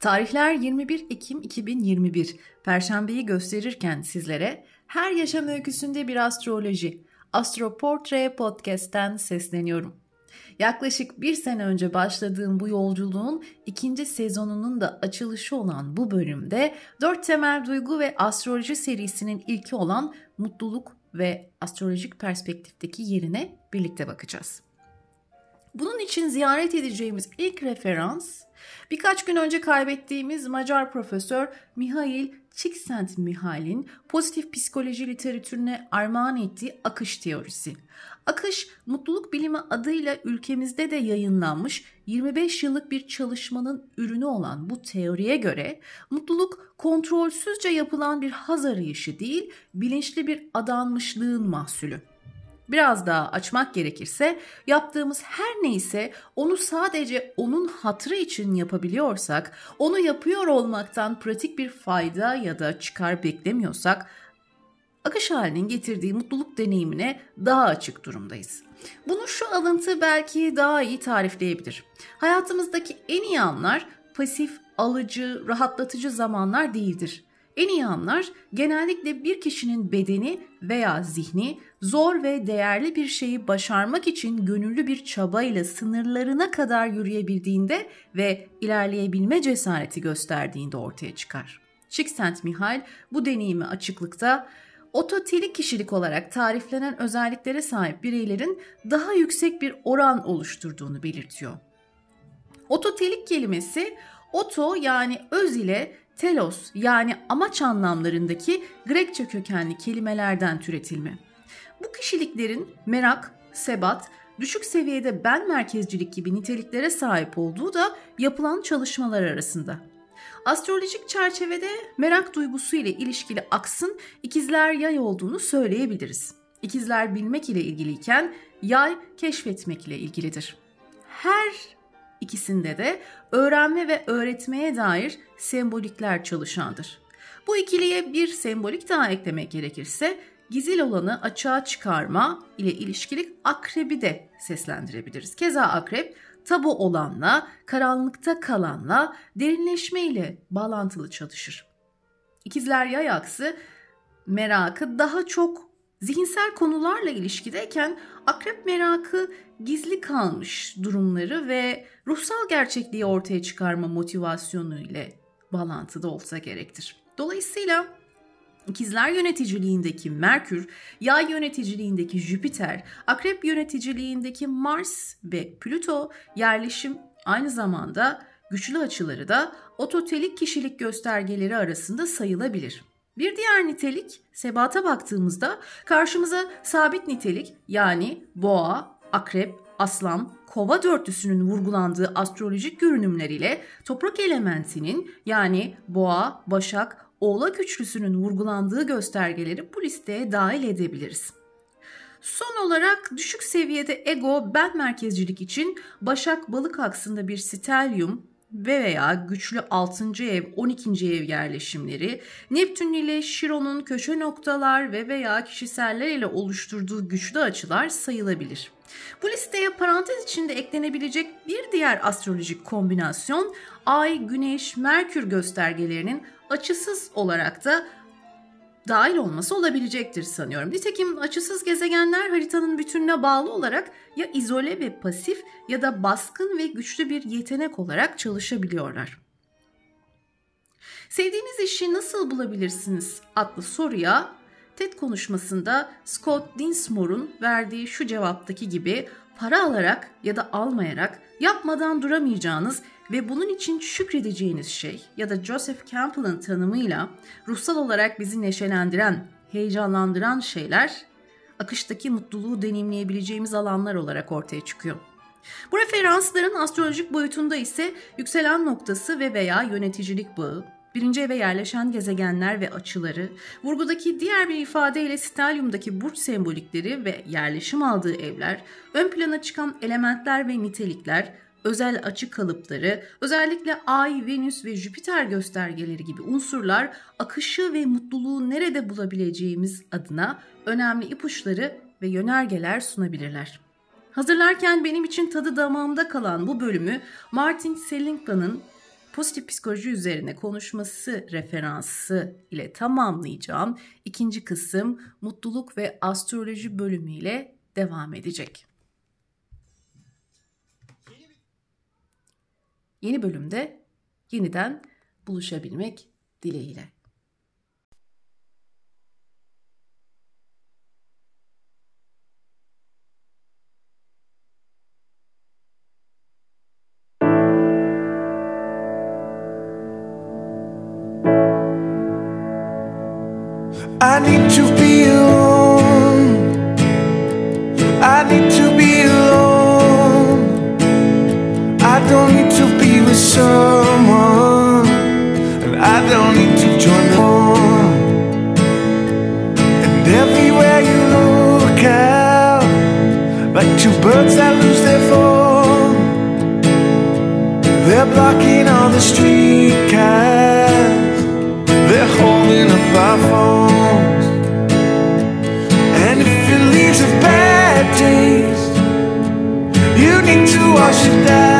Tarihler 21 Ekim 2021. Perşembeyi gösterirken sizlere her yaşam öyküsünde bir astroloji, Astroportre Podcast'ten sesleniyorum. Yaklaşık bir sene önce başladığım bu yolculuğun ikinci sezonunun da açılışı olan bu bölümde dört temel duygu ve astroloji serisinin ilki olan mutluluk ve astrolojik perspektifteki yerine birlikte bakacağız. Bunun için ziyaret edeceğimiz ilk referans birkaç gün önce kaybettiğimiz Macar profesör Mihail Csikszentmihal'in pozitif psikoloji literatürüne armağan ettiği akış teorisi. Akış, mutluluk bilimi adıyla ülkemizde de yayınlanmış 25 yıllık bir çalışmanın ürünü olan bu teoriye göre mutluluk kontrolsüzce yapılan bir haz arayışı değil, bilinçli bir adanmışlığın mahsulü. Biraz daha açmak gerekirse yaptığımız her neyse onu sadece onun hatrı için yapabiliyorsak, onu yapıyor olmaktan pratik bir fayda ya da çıkar beklemiyorsak akış halinin getirdiği mutluluk deneyimine daha açık durumdayız. Bunu şu alıntı belki daha iyi tarifleyebilir. Hayatımızdaki en iyi anlar pasif, alıcı, rahatlatıcı zamanlar değildir. En iyi anlar genellikle bir kişinin bedeni veya zihni zor ve değerli bir şeyi başarmak için gönüllü bir çabayla sınırlarına kadar yürüyebildiğinde ve ilerleyebilme cesareti gösterdiğinde ortaya çıkar. Csikszentmihalyi bu deneyimi açıklıkta ototelik kişilik olarak tariflenen özelliklere sahip bireylerin daha yüksek bir oran oluşturduğunu belirtiyor. Ototelik kelimesi oto yani öz ile telos yani amaç anlamlarındaki Grekçe kökenli kelimelerden türetilme. Bu kişiliklerin merak, sebat, düşük seviyede ben merkezcilik gibi niteliklere sahip olduğu da yapılan çalışmalar arasında. Astrolojik çerçevede merak duygusu ile ilişkili aksın ikizler yay olduğunu söyleyebiliriz. İkizler bilmek ile ilgiliyken yay keşfetmek ile ilgilidir. Her ikisinde de öğrenme ve öğretmeye dair sembolikler çalışandır. Bu ikiliye bir sembolik daha eklemek gerekirse gizil olanı açığa çıkarma ile ilişkili akrebi de seslendirebiliriz. Keza akrep tabu olanla, karanlıkta kalanla, derinleşme ile bağlantılı çalışır. İkizler yay aksı merakı daha çok zihinsel konularla ilişkideyken akrep merakı gizli kalmış durumları ve ruhsal gerçekliği ortaya çıkarma motivasyonu ile bağlantıda olsa gerektir. Dolayısıyla İkizler yöneticiliğindeki Merkür, Yay yöneticiliğindeki Jüpiter, Akrep yöneticiliğindeki Mars ve Plüto yerleşim aynı zamanda güçlü açıları da ototelik kişilik göstergeleri arasında sayılabilir. Bir diğer nitelik sebata baktığımızda karşımıza sabit nitelik yani boğa, akrep, aslan, kova dörtlüsünün vurgulandığı astrolojik görünümleriyle toprak elementinin yani boğa, başak, oğlak üçlüsünün vurgulandığı göstergeleri bu listeye dahil edebiliriz. Son olarak düşük seviyede ego ben merkezcilik için Başak Balık aksında bir stelyum ve veya güçlü 6. ev 12. ev yerleşimleri Neptün ile Şiron'un köşe noktalar ve veya kişiseller ile oluşturduğu güçlü açılar sayılabilir. Bu listeye parantez içinde eklenebilecek bir diğer astrolojik kombinasyon Ay, Güneş, Merkür göstergelerinin açısız olarak da dahil olması olabilecektir sanıyorum. Nitekim açısız gezegenler haritanın bütününe bağlı olarak ya izole ve pasif ya da baskın ve güçlü bir yetenek olarak çalışabiliyorlar. Sevdiğiniz işi nasıl bulabilirsiniz adlı soruya TED konuşmasında Scott Dinsmore'un verdiği şu cevaptaki gibi para alarak ya da almayarak yapmadan duramayacağınız ve bunun için şükredeceğiniz şey ya da Joseph Campbell'ın tanımıyla ruhsal olarak bizi neşelendiren, heyecanlandıran şeyler akıştaki mutluluğu deneyimleyebileceğimiz alanlar olarak ortaya çıkıyor. Bu referansların astrolojik boyutunda ise yükselen noktası ve veya yöneticilik bağı, birinci eve yerleşen gezegenler ve açıları, vurgudaki diğer bir ifadeyle stelyumdaki burç sembolikleri ve yerleşim aldığı evler, ön plana çıkan elementler ve nitelikler, özel açı kalıpları, özellikle Ay, Venüs ve Jüpiter göstergeleri gibi unsurlar akışı ve mutluluğu nerede bulabileceğimiz adına önemli ipuçları ve yönergeler sunabilirler. Hazırlarken benim için tadı damağımda kalan bu bölümü Martin Seligman'ın pozitif psikoloji üzerine konuşması referansı ile tamamlayacağım ikinci kısım mutluluk ve astroloji bölümüyle devam edecek. Yeni bölümde yeniden buluşabilmek dileğiyle. I need to be alone. I need to someone. And I don't need to join them. And everywhere you look out, like two birds that lose their form, they're blocking all the street cars. They're holding up our phones. And if it leaves a bad taste, you need to wash it down.